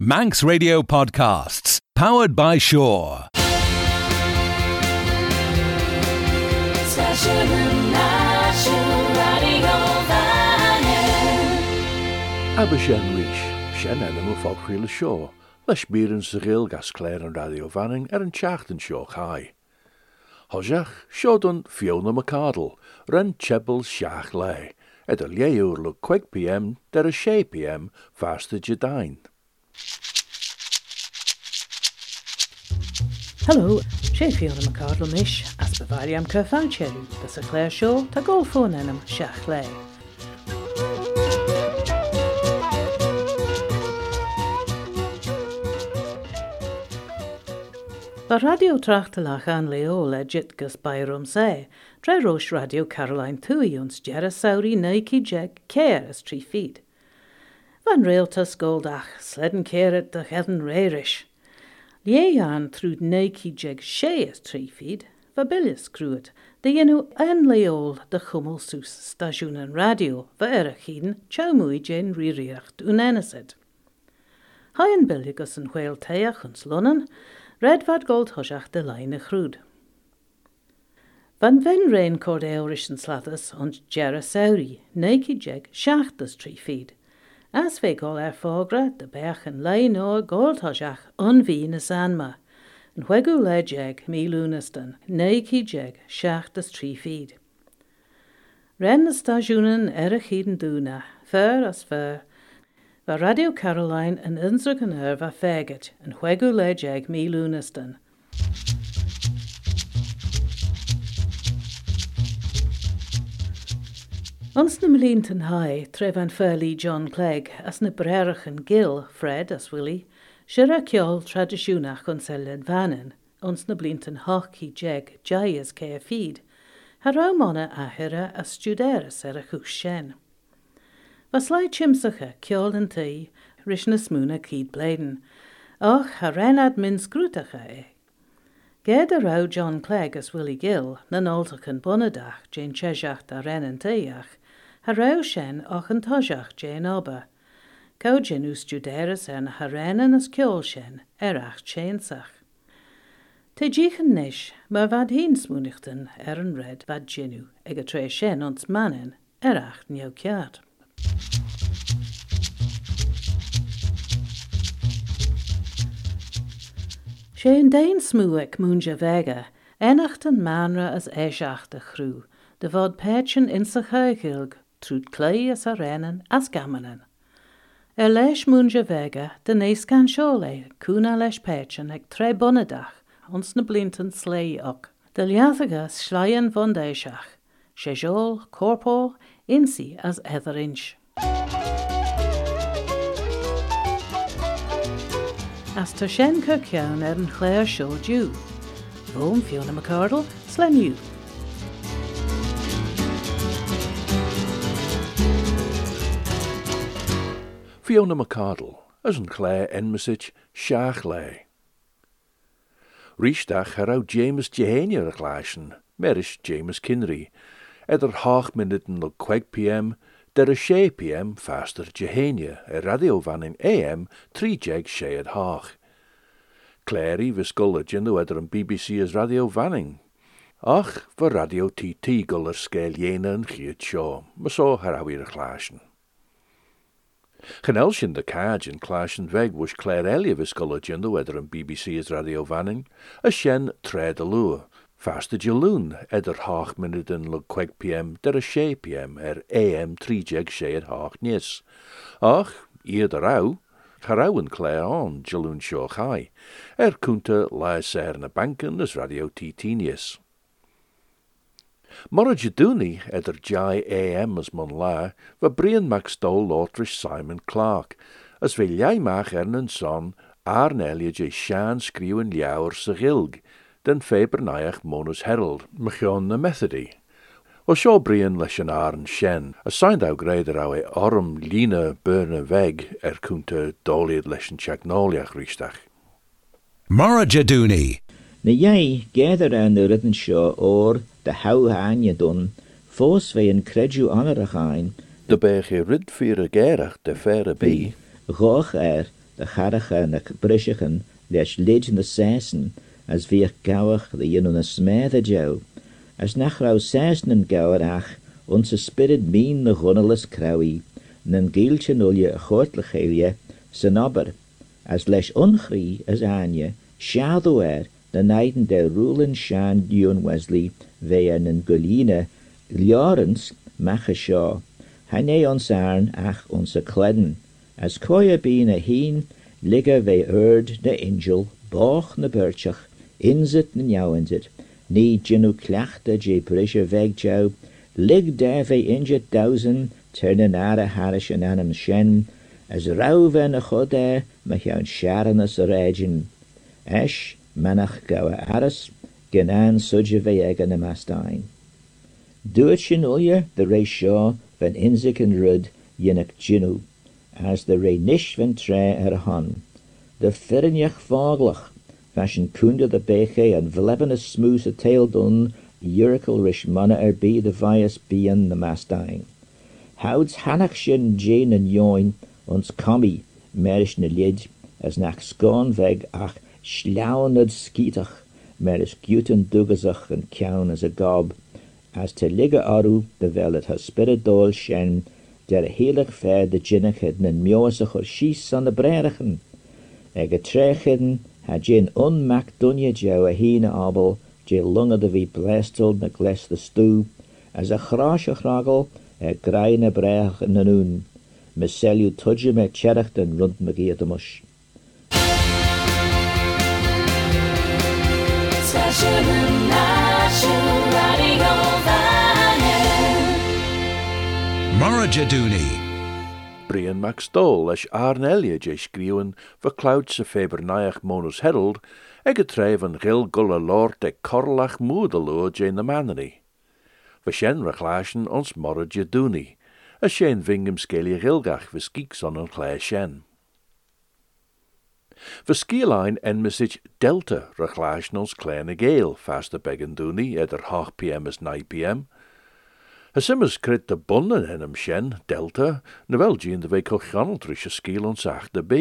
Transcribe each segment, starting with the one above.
Manx Radio Podcasts, powered by Shore. Aber sin ríis sin enam fá chríle seo, leis bíann sa réal gas léir an radio fanning ar er an teachtain seo chai. Thoseach seo don fiona a cadal, ran chebal seach le, et a léúr le 5 pm der a 6 pm fasta de dain. Hello, sé fiúna a mis as bhhaile am cefáilchéú de sa chléir seo tá ggófón enam seach lé. Ba radio trachtta lach an leo le jitgus bairm sé, Tre Roche Radio Caroline Thuí ons Jerra Saurí 9 jeg céir as trí feed. Van réaltas ggódach sledan céad de chean réiriis. Lé an trúd néiciéag sé is trífiid, va billis cruúid, de dhéanú an leol de chummelsús staisiún an radio bheit ar a chin temúid gén riíocht ún enaid. Haann billigus an chhil taach ans lonnen, redhhad gold thoiseach de leine chrúd. Van ven réin cordéirisin slatas an Jerra saoí, néiciéag seaachtas trí fiad, As fé gáil ar fágra de bech an leó gáiltáiseach anhí na sanma. an chuigú leideag mílúnastan, néíéag seaachtas trí fiad. Ren na staisiúnan ar a chiad an dúna, fearr as fearr, Ba Radio Caroline an insra an thbh a fégat an chuigú leideag mílúnastan, lúnastan. Ons na mlíntan hai tref an furlí John Clegg as na brerach an gil Fred as Willie, sir a ceol tradiisiúnach an selen vanin, ons na blintan hoci jeg jaias ce a feed, ha raumana ahira a studéras ar a chús sin. Was lei chimsacha ceol an taí, ris na smúna cíd bladen, och ha renad min scrútacha é. Géad a ra John Clegg as Willie Gill na noltach an bunadach Jane Cheseach a ren an taíach, Tá rah sin ach an taiseach dé ába. Cajin ús judéras an haréan as ceol sin aracht séach. Tá ddíchan níis mar bhd hínsmúnichten ar an réid bheit genú ag a trééis sin ans manin aracht neo ceart. sé an déin smúek múnja vega, enacht an mára as éiseach a chrú, de bhád péin in sa chaigilg trúd clé as réan as gamanan. Er leis múnse bhega den nééis gan seolé cúna leis péin ag tre bonadach ons na blintan slé. De leathagus sleian vandéiseach, sé seol, as etherins. As tá sin chu cean ar an seo. Fiona McCardle as an clé enmesich seach le. Ríisteach James Jehéine a gláisian, meris James Kinry, idir 8 minuten le 5 pm der a 6 pm faster Jehéine a radiovanin AM tríjeg sé ad hách. Clary vis gulle jindu idir an BBC as radio vanning. Ach, voor radio TT guller scéil dhéine an chiad seo, ma só har a a chláisian. Genel sin de caid in chláisian veg was Claire Elia vis gulle jindu idir an BBC as radio vanning, a sin tred a lua, Fasta Jaloon idir 8 minuten 5 pm der a 6 pm er AM tríjeg sé at hách níos. Ach, iad a rá, Charawan léir an Jaloon seo chai, er cúnta leis ar na bankan as radio títínius. Morajaduni edr jai AM as mon la, va brian mac stol lautrish Simon Clark, as ve liai mach ern son ar nelia jai shan skriw yn liawr sy gilg, den feber naiach monus herald, mychion na methody. O sio brian leis yn ar yn sien, a sain daw greid ar awe orym lina byrna veg er cwnta doliad leis yn siagnoliach rhysdach. Mara Jaduni. Na iau, gedd ar anwyr ydyn sio o'r de hahaine dún, fós bheith an creidú anar a chain, De é rid fir a géireach de a bí, gách air de characha na brisichan leis lid na sesan, as bhíoh gawach the dionú na sméide jau, as nach an gawar ach, onze spirit mín na gunnelas krawi, nan geeltje nulje a san aber, as leis onchrí as anje, shadow er, de neiden de rulen shan Dion Wesley, ve an an goline, liarens, macha shaw, Hanné ons arn ach onze kledden, as koya been a heen, ligger ve erd de angel, boch na birchach, inzit na ni ginu klachte je brisje veg jou, lig der ve injet dousen, turnen ara harish an anam shen, as rauwen a chode, me jouw sharanus a regin. Esh, manach gawa aris, genan sudje ve egen am astain. Doet sin ulje, de reis shaw, van inzik en rud, jenak ginu, as de re nish van tre er han. De firnjach vaglach, fashion kunda de beche en vlebenus smoes a tail dun, jurikel rish manna er be de vias bien de mastein. Houds hanach sin jane en join, ons kami, merish na lid, as nach weg ach slauwned skietach, meris guten dugasach en kjaun as a gob, as te ligge aru de vel het hospiridol shen, der heelig ver de jinnach het nen mjoosach or an de brerichen. Eg a trechiden ha jin unmak dunje jou a hine abel, je lunge de vi blestel na gles de stoe, as a chrasje gragel, e greine brech noen, me tudje me den rund me geet Mara Jadouni. Brian MacStall leis airnelia dé skriúan fa cloud sa féber naiach mónus herald ag a tréh an gil gola lór de corlach múdalú dé na mannaí. Fa sin reláisian ons Mara Jadouni, a sé vingum scéli rilgach vis gíic son an chléir sin. For skielein en message delta rechlaschen ons kleine gale faste beggen dooni eder 8 pm is 9 pm, Hasimmers crit de bonnen en hem shen, delta, nawel gien de week ochanel trische skiel ons ach de B.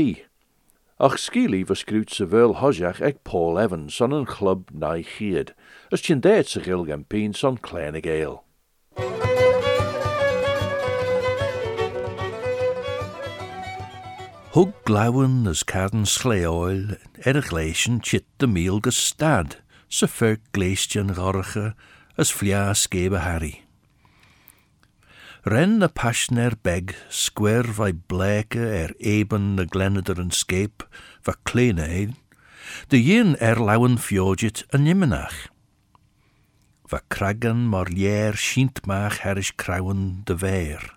Ach skili verskruut se wel hojach eg Paul Evans son een club nai chied, as tjen deed se gil gen pien son kleine. Hug glauwen as caden sleoil, erglation chit de meal gestad, fer gleestjen rorge, as flia skebe harry. Ren na passioner beg, square vai bleke er eben na gleneder en scape, va kleine de yin er lauwen fjordjit en nimmenach. Va kragan mar lier schintmach herisch krauwen de ver.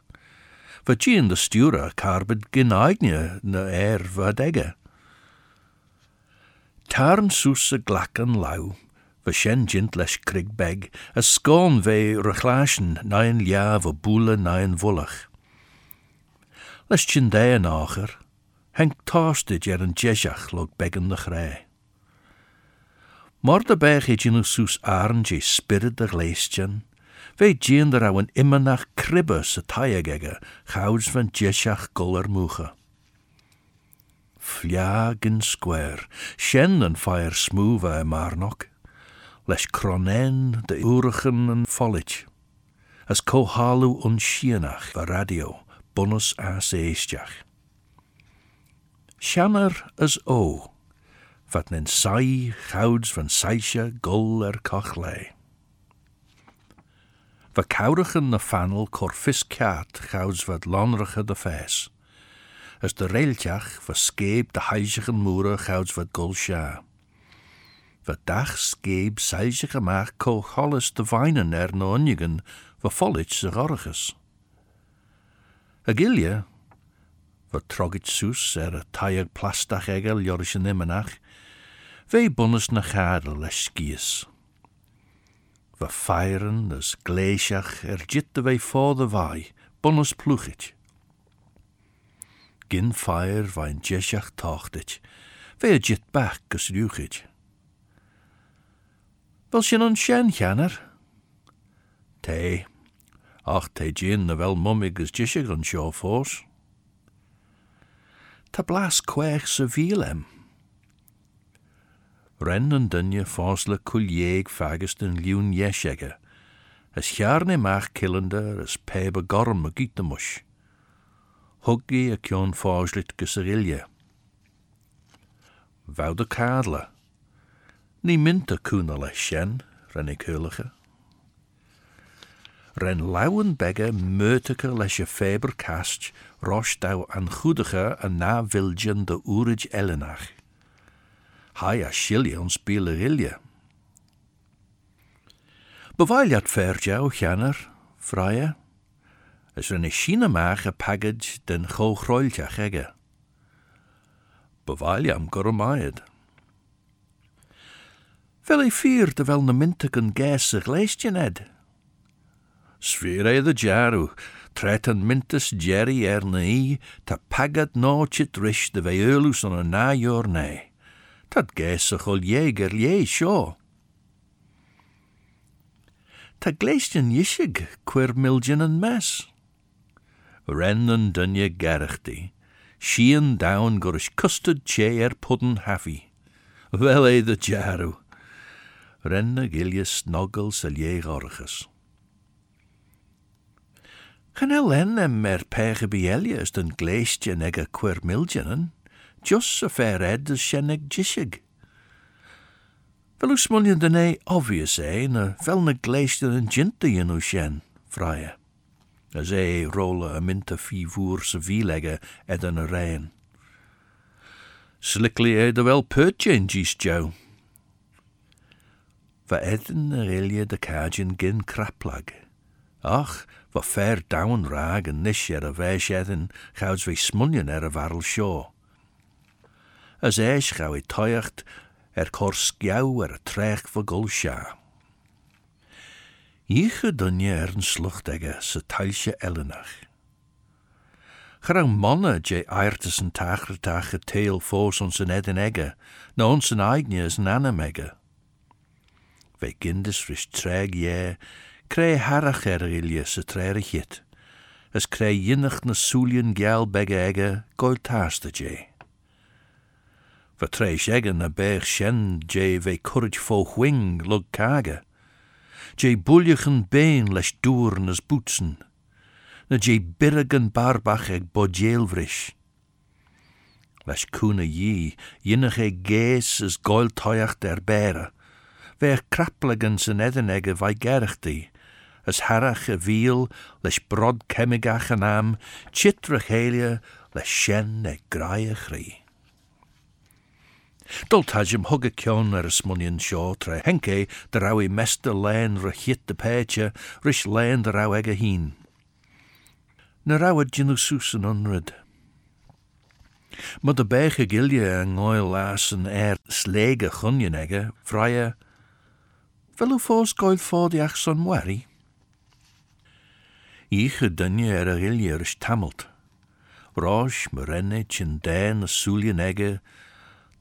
Begynde styrer karbet genegne når er var dægge. Tarm susse glakken lau, for sjen gintles krigbeg, a skån vei reklasjen nein ljav og bule nein vullach. Les tjen deien acher, hengt tarstig er en jesach log beggen de grei. Mordeberg het jenu sus arnje spirre de gleestjen, spirit de gleestjen, ve jien der een immenach kribbe se taiegegge, gouds van jesach guller moege. Fliagen square, shen en fire smooth e marnok, leis cronen de urigen en follich, as kohalu unschienach va radio, bonus as eestiach. Shanner as o, vat nen sai gouds van seisje gol er kourigen na fanel cor fiskaat gouds wat lanrige de fes, as de reiltjach va skeep de heisigen moere gouds wat gol sja. Va dag skeep seisje gemaakt ko holles de weinen er na onjigen va follich se gorges. A gilje, wat trogit soes er a taag plastach egel joris en immenach, vei bonnes na gadel les skies. Va feiren as gleisiach er jitte vei for de vai, bonnes pluchit. Gin feir vain jesiach tochtit, a jit bach gus ruchit. Wel sin an sjen channer? Te, ach te gin na wel mummig as jisiach an sjó fós. ta blas sa vilem. Ren an dunne fásle kulléeg fagus den liún jesege, as chearne maach killende as pebe gorm a gitamush. Huggi a kion fáslit gus a. Ní minta cúna le sin, rennig hulige. Ren lauwen begge meutike leis je feber kast, ros dau an goedige en na vilgen de oerig ellenach. Hai a schilje ons spielerilje. Bewailiat verjou, janner, vrije. Is maag a package den choochroiltja gegge. Bewailiam gormaid. Wel i vier de wel ne mintigen gäse gleestje ned. Sfeer e de jaru, tret an mintus jerry er na i, ta pagad no chit rish de veulus on a na yor ne. Tad gesach ol jäger jä sjå. Ta gleisjen jisig quer miljen en mes. Rennen dunje gerachti. Shean down gorish custard chair er puddin haffy. Wel e the jaru. Renne gilje snoggle sel jä gorges. Gan elen em mer pege bielje is den gleisjen ega quer miljenen. Just a fair ed as shennig jishig. Wel e obvious e, na fel na gleestje en jinte jen u shen, vrije. As e rolle a minta fi voer se vielegge ed a rein. Slickly e de wel purtjen gis jou. Va eden er de kajin gin kraplag. Ach, va fair down rag en nish er a vesh eden, gauds vi smunjen er a varl sjo. as eis gau i toiacht er kors gjau er trek for gulsja. Jiche dunje er en sluchtege se talsje ellenach. Grang manne je eirtesen tagertage teel fos ons en edden egge, na ons en eigne is en anemegge. Vei gindes fris treg je, krei harach er ilje se trerig hit, as krei jinnig na suljen gjal begge egge, goil taastet je. Ve treis egge na berg shen je ve courage fo wing lug kage, je buljechen been les doeren as boetsen, na je birrigen barbach eg bodjeelvrish. Les koene yi, jinnach e gees as goil toiach der bere, ver krappeligen zijn vai gerchti, as harach a viel, leis brod kemigach an am, chitrach helia, shen e Dol tajm hug a kion ar ysmunion sio tre henke e, dy raw i mester len ry hit dy pecha rys len dy raw ega hun. Na raw a gynnu susan onryd. Ma dy bech a gilia yng ngoel lasen er sleg a chunion ega, fraia, e, fel yw ffos goel ffod i achson mwari. Ich y dynia er a gilia rys tamalt. Rosh, myrenne, chyn den, y sŵlion ega,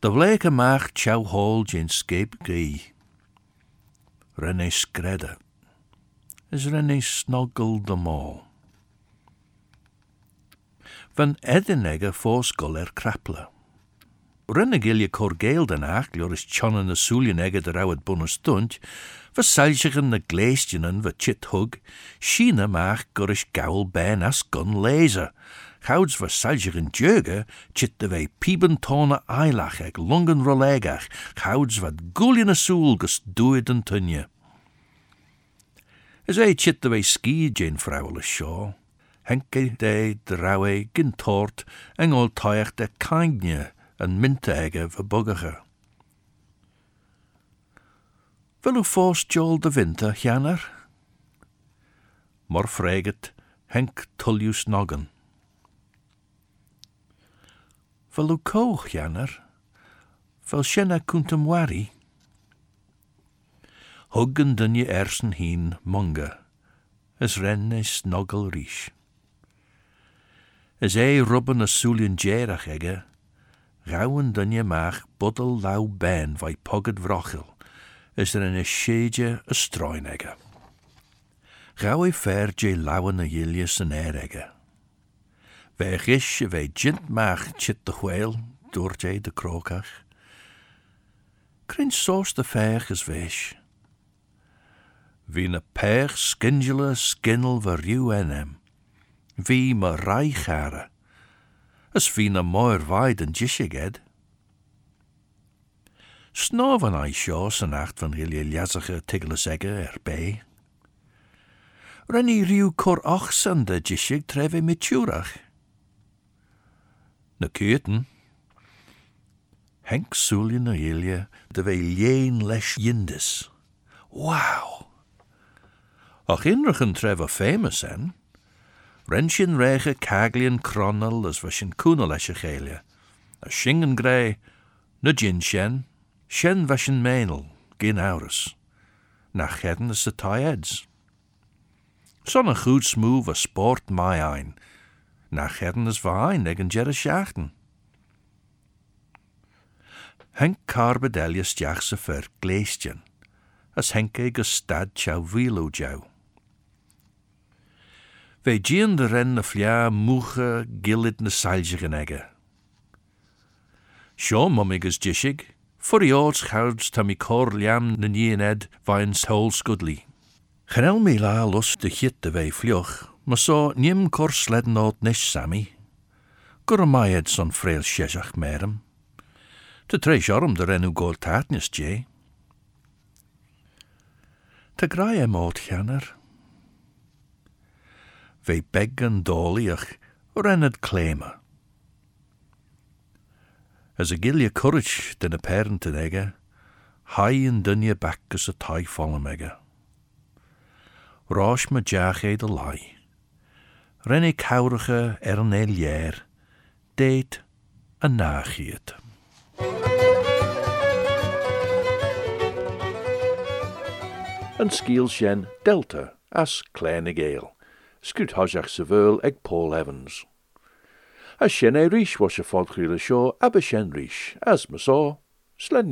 do bhléic amach teáil gin scéip gaí. Renné screde, is renné snoggal do má. Van edin aige fóscoil ar crapla. Rinne giile chugéal den aach leor is teanna na súlíon aige de rahad buna stunt, versailsechan na gléistianan bheit chithug, sína amach gur is gail ben as gun léise, Gouds versaljigen jeuge, chit de wei pieben tone eilach eg lungen rolegach, gouds wat guljen a soel gus doeiden tunje. Is ei chit de wei ski jane vrouwele shaw. Henke de drawe gin tort, engol toich de kindje, en minteige verbugige. Wil u Joel de winter, Janner? Mor freget Henk Tullius Noggen. U koog, Janner? Wil shenna kuntum wari? Huggen dun je ersen heen munge, as renne snoggel rish. As ei rubben a sulien jerach egge, Rauwen dunje maag buddel lau ben vai pogget vrochel, is er een shege a stroinegge. Rauwe fer je lauwen a jiljes en eregge. Wij gisje, wij jint maag chit de wheel, door jay de krokach. Crin soos de feich is wees. Wie peich skingele skinnel ver you en hem. Wie me rijgare. As wie na moer waid en jishig ed. Snoven ai sjå zijn nacht van hilje ljazige tiggele zegge erbij. Rennie riw kor ochsen de jishig treve mitjurach. Na Nøkøten. Henk suljen og hilje, det var ljen lesh jindes. Wow! Ach innrchen treva famous en. Rensjen rege kaglien kronel, as var sin kuna leshe. A shingen grei, na sjen, shen, var sin menel, gin aures. Nach hedden is the tie eds. Sånne goed smooth a sport my ein, nach herrenes verein egen gjerre sjachten. Henk kar bedelje stjachse fyr gleistjen, as henk gestad stad tjau vilo tjau. Vei gjende renne flia muge gillit ne saljigen egge. Sjå mom eges djishig, for i års chauds tam i kor liam ne nien ed vain stål skudli. Genel mi la los de gitte vei fljoch, so nim kors led nod nes Sammy. Gur mai ed son freil sesach merem. Te treis orm de rennu gol tatnis je. Te grae mod channer. Ve beggen doliach rennet claimer. As a gilia courage den a parent in ega, high and dunya back as a tie follow mega. Rosh ma jach e de lie. Renne kaurige er een elier, deed a nagiet. Een skiel sjen delta as kleine geel. Scoot hojach sevul eg Paul Evans. As sjen e rish was je fodgrile show sjen rish, as me saw, slen